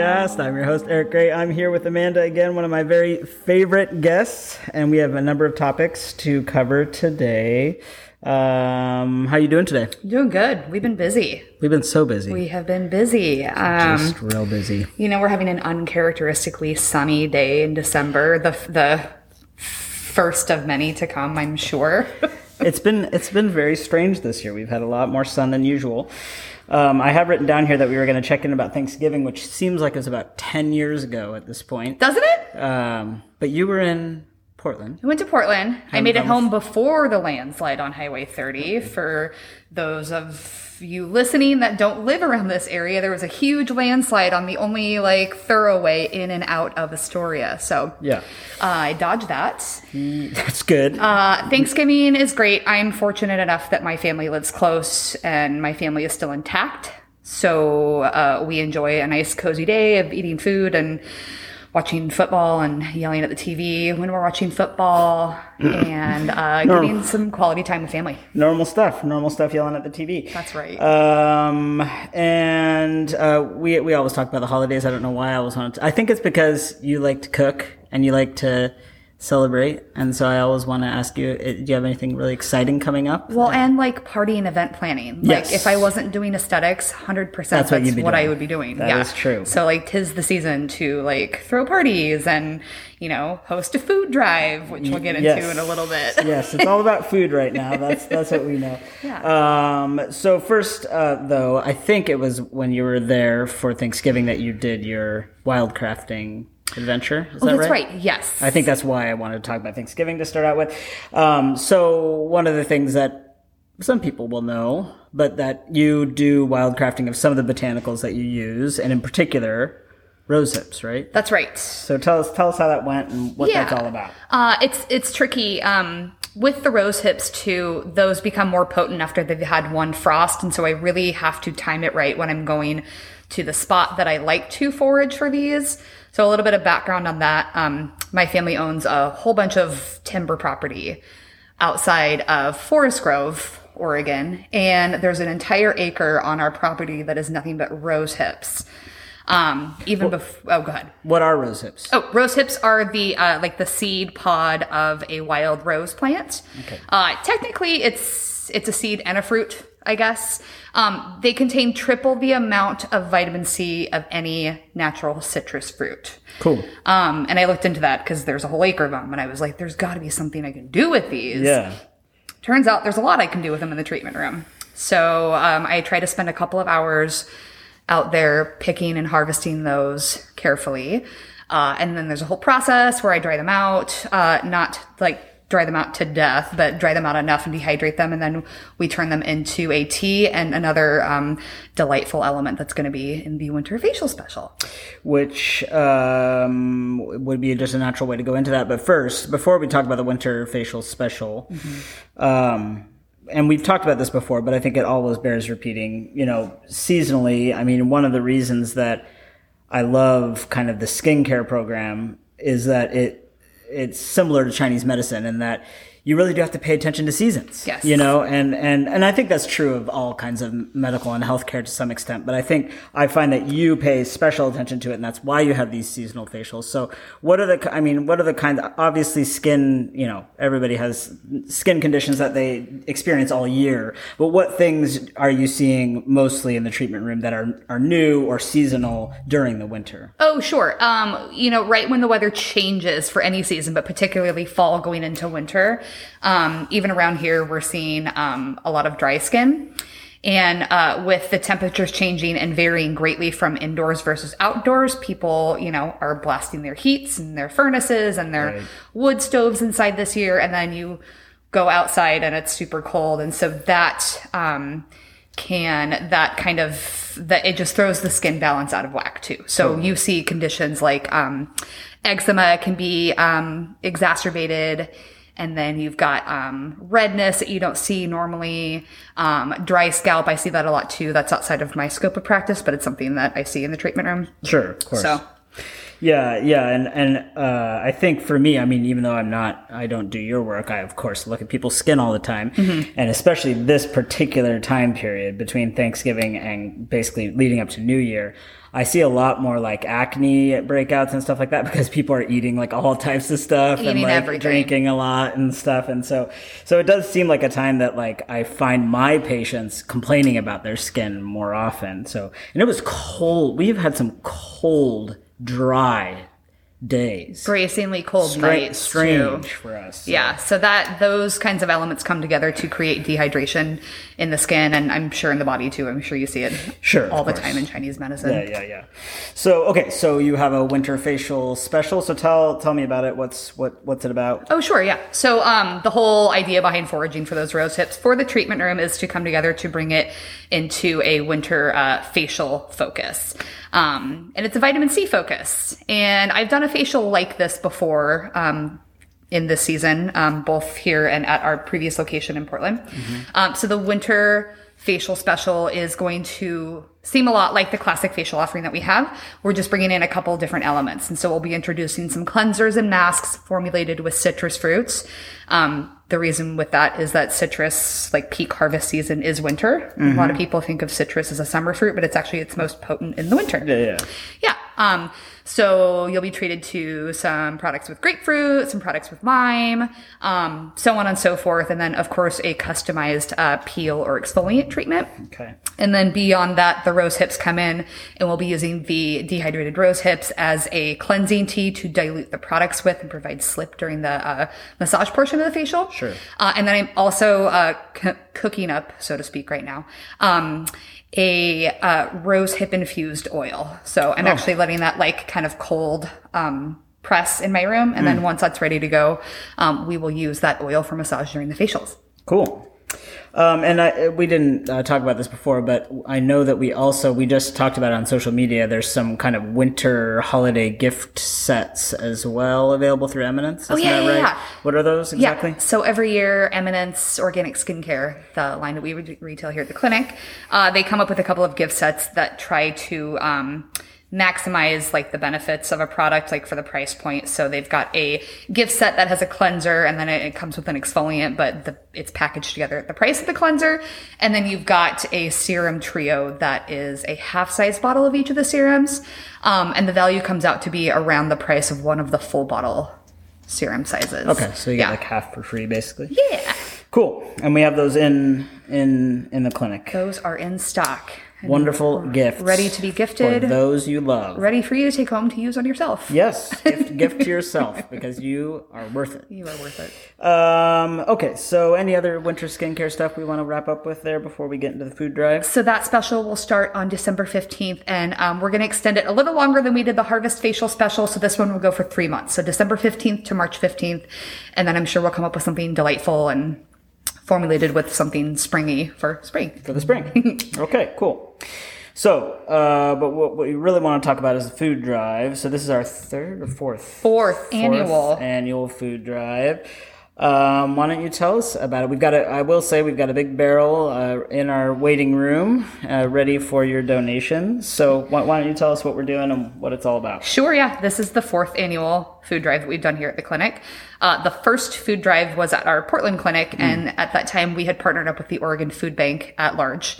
Podcast. I'm your host Eric Gray. I'm here with Amanda again, one of my very favorite guests, and we have a number of topics to cover today. Um, how are you doing today? Doing good. We've been busy. We've been so busy. We have been busy. Um, Just real busy. you know, we're having an uncharacteristically sunny day in December. The the first of many to come, I'm sure. it's been it's been very strange this year. We've had a lot more sun than usual. Um, I have written down here that we were going to check in about Thanksgiving, which seems like it was about ten years ago at this point. Doesn't it? Um, but you were in Portland. I went to Portland. I made it home home before the landslide on Highway 30. For those of you listening that don't live around this area, there was a huge landslide on the only like thoroughway in and out of Astoria. So Yeah, uh, I dodged that. that's good. Uh, Thanksgiving is great. I'm fortunate enough that my family lives close and my family is still intact. So uh, we enjoy a nice, cozy day of eating food and watching football and yelling at the TV when we're watching football and uh, getting some quality time with family. normal stuff. Normal stuff. Yelling at the TV. That's right. Um, and uh, we we always talk about the holidays. I don't know why I always want to. I think it's because you like to cook and you like to celebrate, and so I always want to ask you: uh, Do you have anything really exciting coming up? well, and like party and event planning. Like Yes. if I wasn't doing aesthetics, hundred percent, That's that's what what I would be doing. That yeah, is true. So like, tis the season to like throw parties and you know host a food drive, which we'll get into Yes. in a little bit. yes, it's all about food right now. That's that's what we know. Um, so first, uh, though, I think it was when you were there for Thanksgiving that you did your wildcrafting adventure. Is Oh, that that's right? right. Yes. I think that's why I wanted to talk about Thanksgiving to start out with. Um, so one of the things that some people will know, but that you do wildcrafting of some of the botanicals that you use, and in particular, rose hips, right? That's right. So tell us, tell us how that went and what that's all about. Uh, it's it's tricky. Um, with the rose hips too, those become more potent after they've had one frost, and so I really have to time it right when I'm going to the spot that I like to forage for these. So a little bit of background on that. Um, my family owns a whole bunch of timber property outside of Forest Grove, Oregon, and there's an entire acre on our property that is nothing but rose hips. Um, even before, oh, go ahead. What are rose hips? Oh, rose hips are the uh, like the seed pod of a wild rose plant. Okay. Uh, technically, it's it's a seed and a fruit, I guess. Um, they contain triple the amount of vitamin C of any natural citrus fruit. Cool. Um, and I looked into that because there's a whole acre of them, and I was like, "There's got to be something I can do with these." Yeah. turns out there's a lot I can do with them in the treatment room. So um, I try to spend a couple of hours out there picking and harvesting those carefully. Uh, and then there's a whole process where I dry them out, uh, not like dry them out to death, but dry them out enough and dehydrate them. And then we turn them into a tea and another um, delightful element that's going to be in the winter facial special. which um, would be just a natural way to go into that. But first, before we talk about the winter facial special, um, and we've talked about this before, but I think it always bears repeating. You know, seasonally, I mean, one of the reasons that I love kind of the skincare program is that it it's similar to Chinese medicine in that you really do have to pay attention to seasons. Yes. You know, and and and I think that's true of all kinds of medical and healthcare to some extent. But I think I find that you pay special attention to it, and that's why you have these seasonal facials. So, what are the? I mean, what are the kinds? Obviously, skin. You know, everybody has skin conditions that they experience all year. But what things are you seeing mostly in the treatment room that are are new or seasonal during the winter? Oh, sure. Um, you know, right when the weather changes for any season, but particularly fall going into winter, um, even around here, we're seeing um, a lot of dry skin. And uh, with the temperatures changing and varying greatly from indoors versus outdoors, people, you know, are blasting their heats and their furnaces and their Right. wood stoves inside this year. And then you go outside and it's super cold. And so that, um, can that kind of that it just throws the skin balance out of whack too. So you see conditions like um, eczema can be um, exacerbated, and then you've got um, redness that you don't see normally. Um, dry scalp, I see that a lot too. That's outside of my scope of practice, but it's something that I see in the treatment room. Sure, of course. So Yeah, yeah, and and uh, I think for me, I mean, even though I'm not, I don't do your work. I of course look at people's skin all the time, and especially this particular time period between Thanksgiving and basically leading up to New Year. I see a lot more like acne breakouts and stuff like that because people are eating like all types of stuff and Eating like everything. drinking a lot and stuff, and so so it does seem like a time that like I find my patients complaining about their skin more often. So and it was cold. We've had some cold, dry days. Bracingly cold Stra- nights. strange too. for us. Yeah, so that those kinds of elements come together to create dehydration in the skin, and I'm sure in the body too. I'm sure you see it Sure, all the course. time in Chinese medicine. Yeah, yeah, yeah. So okay, so you have a winter facial special. So tell tell me about it. What's what what's it about? Oh, sure, yeah. So, um, the whole idea behind foraging for those rose hips for the treatment room is to come together to bring it into a winter uh, facial focus. Um, and it's a vitamin C focus. And I've done a facial like this before. Um, in this season, um, both here and at our previous location in Portland. Um, so the winter facial special is going to seem a lot like the classic facial offering that we have. We're just bringing in a couple different elements. And so we'll be introducing some cleansers and masks formulated with citrus fruits. Um, the reason with that is that citrus, like peak harvest season, is winter. A lot of people think of citrus as a summer fruit, but it's actually its most potent in the winter. Yeah, yeah. Yeah. Um, so you'll be treated to some products with grapefruit, some products with lime, um, so on and so forth. And then, of course, a customized uh, peel or exfoliant treatment. Okay. And then beyond that, the rose hips come in and we'll be using the dehydrated rose hips as a cleansing tea to dilute the products with and provide slip during the uh, massage portion of the facial. Sure. Uh, and then I'm also uh, c- cooking up, so to speak, right now, um, a uh, rose hip infused oil. So I'm actually letting that like kind of cold um, press in my room. And then once that's ready to go, um, we will use that oil for massage during the facials. Cool. Um, and I, we didn't uh, talk about this before, but I know that we also we just talked about it on social media. There's some kind of winter holiday gift sets as well available through Eminence. Isn't Oh, yeah, that yeah, right? yeah. What are those exactly? Yeah. So every year, Eminence Organic Skincare, the line that we re- retail here at the clinic, uh, they come up with a couple of gift sets that try to um, maximize like the benefits of a product, like for the price point. So they've got a gift set that has a cleanser, and then it, it comes with an exfoliant, but the, it's packaged together at the price of the cleanser. And then you've got a serum trio that is a half size bottle of each of the serums, um, and the value comes out to be around the price of one of the full bottle serum sizes. Okay, so you yeah. get like half for free, basically. Yeah. Cool. And we have those in in in the clinic. Those are in stock. Wonderful gifts, Ready to be for gifted. those you love. Ready for you to take home to use on yourself. Yes, gift, gift to yourself because you are worth it. You are worth it. Um, okay, so any other winter skincare stuff we want to wrap up with there before we get into the food drive? So that special will start on December 15th, and um, we're going to extend it a little longer than we did the Harvest Facial Special. So this one will go for three months. So December 15th to March 15th. And then I'm sure we'll come up with something delightful and formulated with something springy for spring. for the spring. okay, cool. So, uh, but what, what we really want to talk about is the food drive. So this is our third or fourth Fourth annual. annual food drive. Um, why don't you tell us about it? We've got a, I will say we've got a big barrel uh, in our waiting room, uh, ready for your donations. So why, why don't you tell us what we're doing and what it's all about? Sure, yeah. This is the fourth annual food drive that we've done here at the clinic. Uh, the first food drive was at our Portland clinic, and at that time we had partnered up with the Oregon Food Bank at large.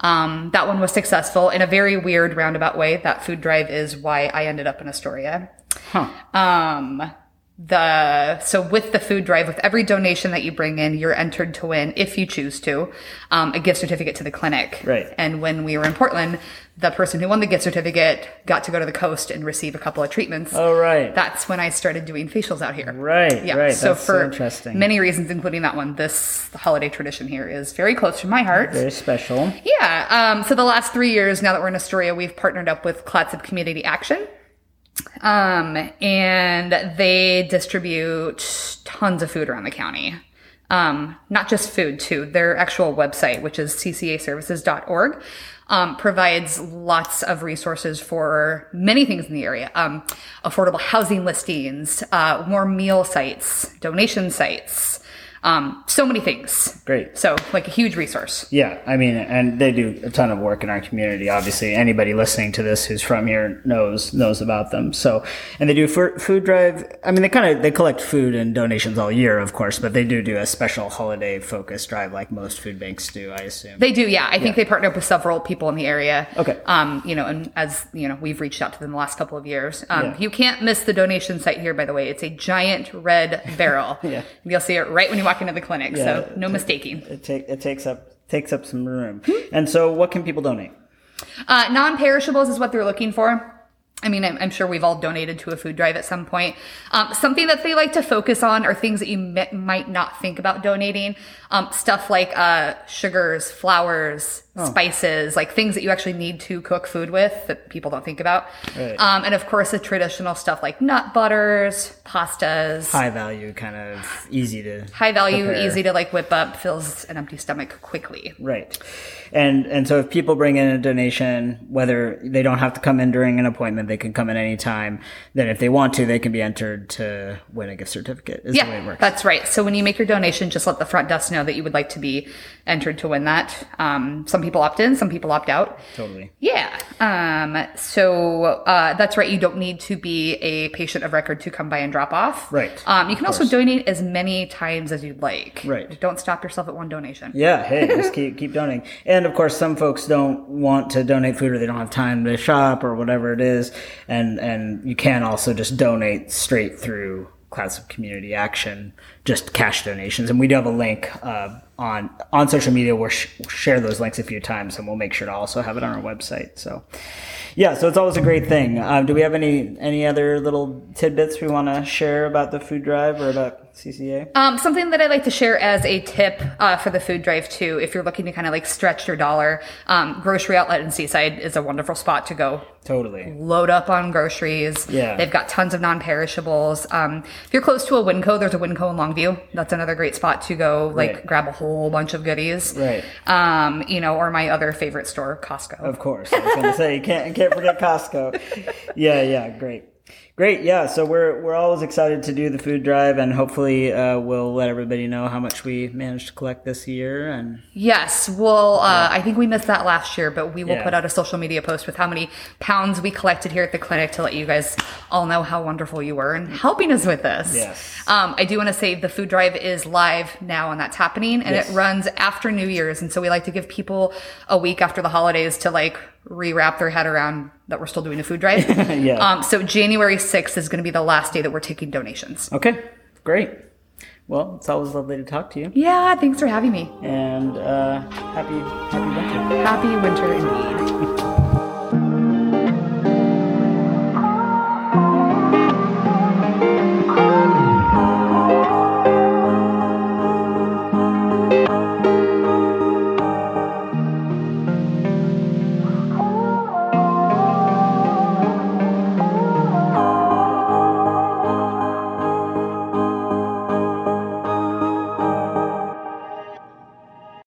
Um, that one was successful in a very weird roundabout way. That food drive is why I ended up in Astoria. Huh? Um, the so with the food drive, with every donation that you bring in, you're entered to win, if you choose to, um, a gift certificate to the clinic. Right. And when we were in Portland, the person who won the gift certificate got to go to the coast and receive a couple of treatments. Oh, right. That's when I started doing facials out here. Right, Yeah. right. So That's so for interesting. many reasons, including that one, this holiday tradition here is very close to my heart. Very special. Yeah. Um, so the last three years, now that we're in Astoria, we've partnered up with Clatsop Community Action. Um, and they distribute tons of food around the county. Um, not just food too. Their actual website, which is ccaservices.org, um, provides lots of resources for many things in the area. Um, affordable housing listings, uh, more meal sites, donation sites, Um, so many things. Great. So like a huge resource. Yeah, I mean, and they do a ton of work in our community. Obviously, anybody listening to this who's from here knows knows about them. So, and they do food drive. I mean, they kind of they collect food and donations all year, of course, but they do do a special holiday focused drive like most food banks do. I assume. They do, yeah. I think they partner up with several people in the area. Okay. Um, you know, and as you know, we've reached out to them the last couple of years. Um, Yeah. you can't miss the donation site here, by the way. It's a giant red barrel. Yeah. You'll see it right when you walk into the clinic. Yeah. So no mistaking. It, take, it takes up takes up some room. And so, what can people donate? Uh, non-perishables is what they're looking for. I mean, I'm, I'm sure we've all donated to a food drive at some point. Um, something that they like to focus on are things that you mi- might not think about donating. Um, stuff like uh, sugars, flours, spices, like things that you actually need to cook food with that people don't think about. Right. Um, and of course, the traditional stuff like nut butters, pastas, High value, kind of easy to high value, prepare. easy to like whip up, fills an empty stomach quickly. Right. And and so if people bring in a donation, whether they don't have to come in during an appointment, they can come in any time. Then if they want to, they can be entered to win a gift certificate. Is the way it Yeah, works. that's right. So when you make your donation, just let the front desk know that you would like to be entered to win that. Um, some people opt in, some people opt out. totally. Yeah. Um, so uh, that's right. You don't need to be a patient of record to come by and drop off. Right. Um, you can also donate as many times as you'd like. Right. Don't stop yourself at one donation. Yeah, hey, just keep keep donating. And of course, some folks don't want to donate food or they don't have time to shop or whatever it is. And and you can also just donate straight through Clatsop Community Action, just cash donations. And we do have a link uh, on on social media. We'll sh- share those links a few times, and we'll make sure to also have it on our website. So. Yeah, so it's always a great thing. Um, do we have any any other little tidbits we want to share about the food drive or about CCA? Um, something that I like to share as a tip uh, for the food drive too, if you're looking to kind of like stretch your dollar, um, grocery outlet in Seaside is a wonderful spot to go Totally. load up on groceries. Yeah. They've got tons of non-perishables. Um, if you're close to a Winco, there's a Winco in Longview. That's another great spot to go, like Right. grab a whole bunch of goodies. Right. Um, you know, or my other favorite store, Costco. Of course. I was going to say, you can't, you can't forget Costco. Yeah, yeah, great. Great, yeah. So we're we're always excited to do the food drive, and hopefully uh, we'll let everybody know how much we managed to collect this year. And Yes, well, uh, I think we missed that last year, but we will Yeah. put out a social media post with how many pounds we collected here at the clinic to let you guys all know how wonderful you were and helping us with this. Yes. Um, I do want to say the food drive is live now and that's happening and Yes. it runs after New Year's. And so we like to give people a week after the holidays to like rewrap their head around that we're still doing a food drive. Yeah. Um, so January 6th is going to be the last day that we're taking donations. okay, great. Well, it's always lovely to talk to you, Yeah, thanks for having me. and uh, happy happy winter. Happy winter indeed.